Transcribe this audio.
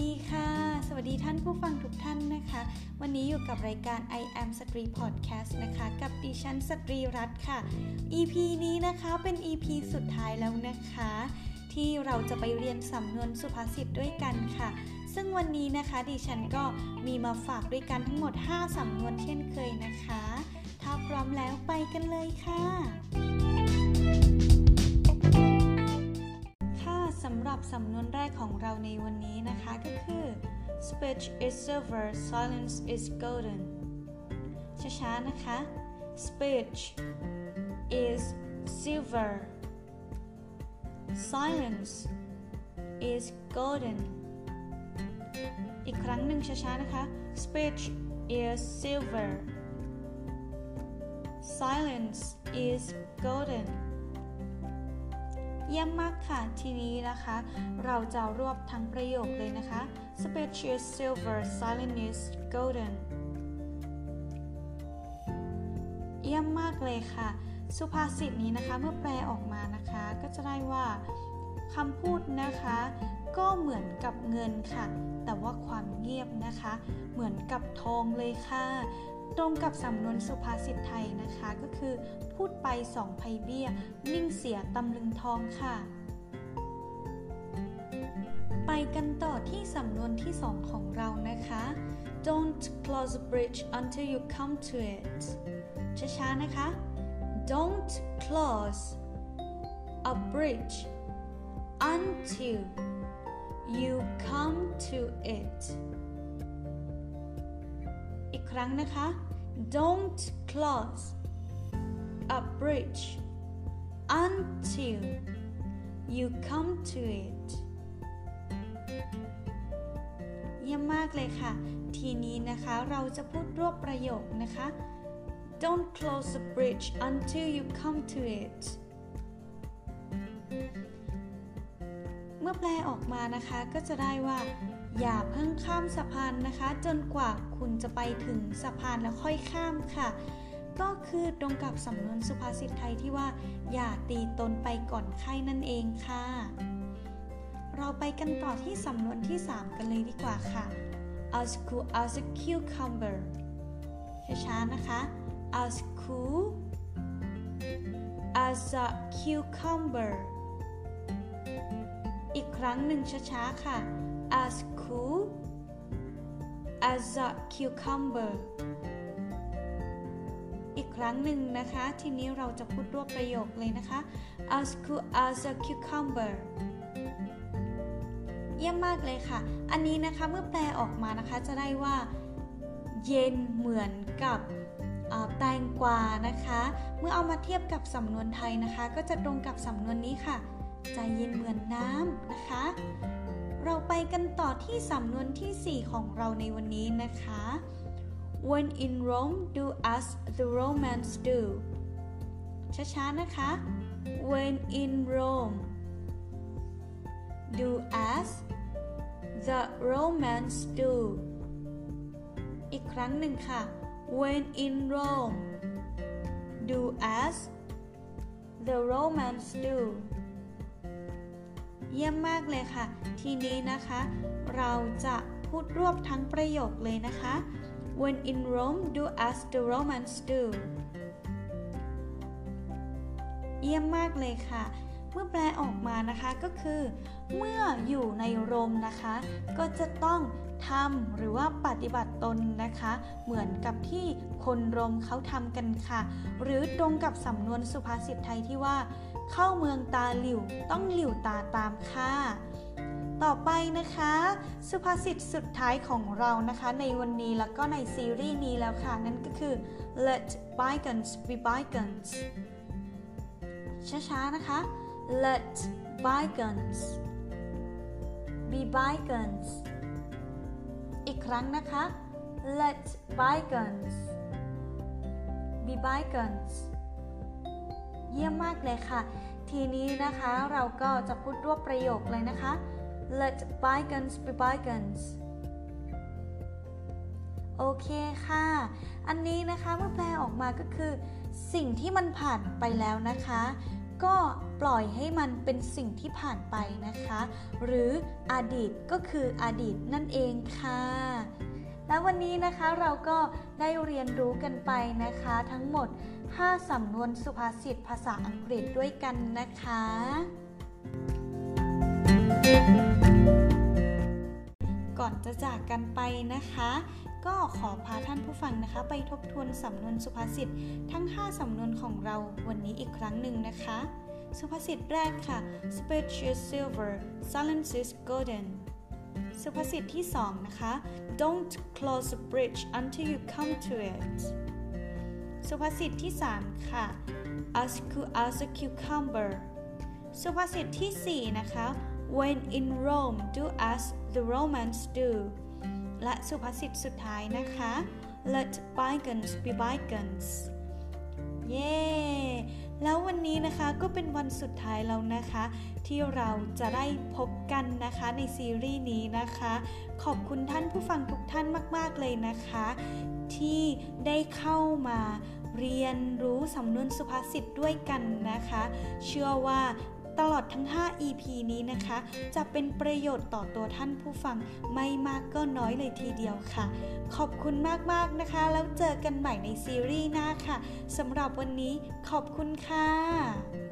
ดีค่ะ สวัสดีท่านผู้ฟังทุกท่านนะคะ วันนี้อยู่กับรายการ I am สตรี Podcast นะคะ กับดิฉันสตรีรัตค่ะ EP นี้นะคะเป็น EP สุดท้ายแล้วนะคะ ที่เราจะไปเรียนสำนวนสุภาษิตด้วยกันค่ะ ซึ่งวันนี้นะคะดิฉันก็มีมาฝากด้วยกันทั้งหมด 5สำนวนเช่นเคยนะคะ ถ้าพร้อมแล้วไปกันเลยค่ะ สำหรับสำนวนแรกของเราในวันนี้นะคะก็คือ speech is silver silence is golden ช้าๆนะคะ speech is silver silence is golden อีกครั้งหนึ่งช้าๆนะคะ speech is silver silence is golden เยี่ยมมากค่ะ ทีนี้นะคะ เราจะรวบทั้งประโยคเลยนะคะ speech is silver silence is golden เยี่ยมมากเลยค่ะ สุภาษิตนี้นะคะเมื่อแปลออกมานะคะ ก็จะได้ว่าคำพูดนะคะ ก็เหมือนกับเงินค่ะ แต่ว่าความเงียบนะคะ เหมือนกับทองเลยค่ะ ตรงกับสำนวนสุภาษิตไทยนะคะก็คือ พูดไปสองไพเบี้ย นิ่งเสียตำลึงทองค่ะ ไปกันต่อที่สำนวนที่สองของเรานะคะ Don't close a bridge until you come to it ช้าๆนะคะ Don't close a bridge until you come to it รั้งนะคะ Don't close a bridge until you come to it เยี่ยมมากเลยค่ะ ทีนี้นะคะเราจะพูดรวบประโยคนะคะ Don't close the bridge until you come to it เมื่อแปลออกมานะคะก็จะได้ว่า อย่าเพิ่งข้ามสะพานนะคะ จนกว่าคุณจะไปถึงสะพานแล้วค่อยข้ามค่ะ ก็คือตรงกับสำนวนสุภาษิตไทยที่ว่า อย่าตีตนไปก่อนไข้นั่นเองค่ะ เราไปกันต่อที่สำนวนที่ 3 กันเลยดีกว่าค่ะ as cool as a cucumber ช้าๆนะคะ as cool as a cucumber อีกครั้งหนึ่งช้าๆค่ะ as cool as a cucumber อีกครั้งหนึ่งนะคะ ทีนี้เราจะพูดรวบประโยคเลยนะคะ as cool as a cucumber เยี่ยมมากเลยค่ะ อันนี้นะคะเมื่อแปลออกมานะคะจะได้ว่า เย็นเหมือนกับแตงกวานะคะ เมื่อเอามาเทียบกับสำนวนไทยนะคะ ก็จะตรงกับสำนวนนี้ค่ะ ใจเย็นเหมือนน้ำนะคะ เราไปกันต่อที่สำนวนที่ 4 ของเราในวันนี้นะคะ When in Rome do as the Romans do ช้าๆ นะคะ When in Rome do as the Romans do อีกครั้งหนึ่งค่ะ When in Rome do as the Romans do เยี่ยมมากเลยค่ะ ทีนี้นะคะ เราจะพูดรวบทั้งประโยคเลยนะคะ When in Rome do as the Romans do เยี่ยมมากเลยค่ะ มื่อแปลออกมานะคะก็คือ เมื่ออยู่ในรมนะคะ ก็จะต้องทำหรือว่าปฏิบัติตนนะคะ เหมือนกับที่คนรมเขาทำกันค่ะ หรือตรงกับสำนวนสุภาษิตไทยที่ว่า เข้าเมืองตาหลิวต้องหลิวตาตามค่ะต่อไปนะคะ สุภาษิตสุดท้ายของเรานะคะ ในวันนี้แล้วก็ในซีรีส์นี้แล้วค่ะ นั่นก็คือ let bygones be bygones ช้าๆนะคะ let bygones be bygones อีกครั้งนะคะ let bygones be bygones เยี่ยมมากเลยค่ะ ทีนี้นะคะเราก็จะพูดรวบประโยคเลยนะคะ let bygones be bygones โอเคค่ะ อันนี้นะคะเมื่อแปลออกมาก็คือ สิ่งที่มันผ่านไปแล้วนะคะ ก็ปล่อยให้มันเป็นสิ่งที่ผ่านไปนะคะ หรืออดีตก็คืออดีตนั่นเองค่ะและวันนี้นะคะเราก็ได้เรียนรู้กันไปนะคะ ทั้งหมด 5 สำนวนสุภาษิตภาษาอังกฤษด้วยกันนะคะก่ อนจะจากกันไปนะคะ ก็ขอพาท่านผู้ฟังนะคะ ไปทบทวนสำนวนสุภาษิตทั้ง 5 สำนวนของเราวันนี้อีกครั้งหนึ่งนะคะ สุภาษิตแรกค่ะ speech is silver silence is golden สุภาษิตที่ 2 นะคะ don't close a bridge until you come to it สุภาษิตที่ 3 ค่ะ as cool as a cucumber สุภาษิตที่ 4 นะคะ when in Rome do as the Romans do และสุภาษิตสุดท้ายนะคะ let bygones be bygones เย้แล้ววันนี้นะคะก็เป็นวันสุดท้ายแล้วนะคะ ที่เราจะได้พบกันนะคะในซีรีส์นี้นะคะ ขอบคุณท่านผู้ฟังทุกท่านมาก ๆ เลยนะคะ ที่ได้เข้ามาเรียนรู้สำนวนสุภาษิตด้วยกันนะคะ เชื่อว่า ตลอดทั้ง 5 EP นี้นะคะ จะเป็นประโยชน์ต่อตัวท่านผู้ฟังไม่มากก็น้อยเลยทีเดียวค่ะ ขอบคุณมากๆนะคะ แล้วเจอกันใหม่ในซีรีส์หน้าค่ะสำหรับวันนี้ขอบคุณค่ะ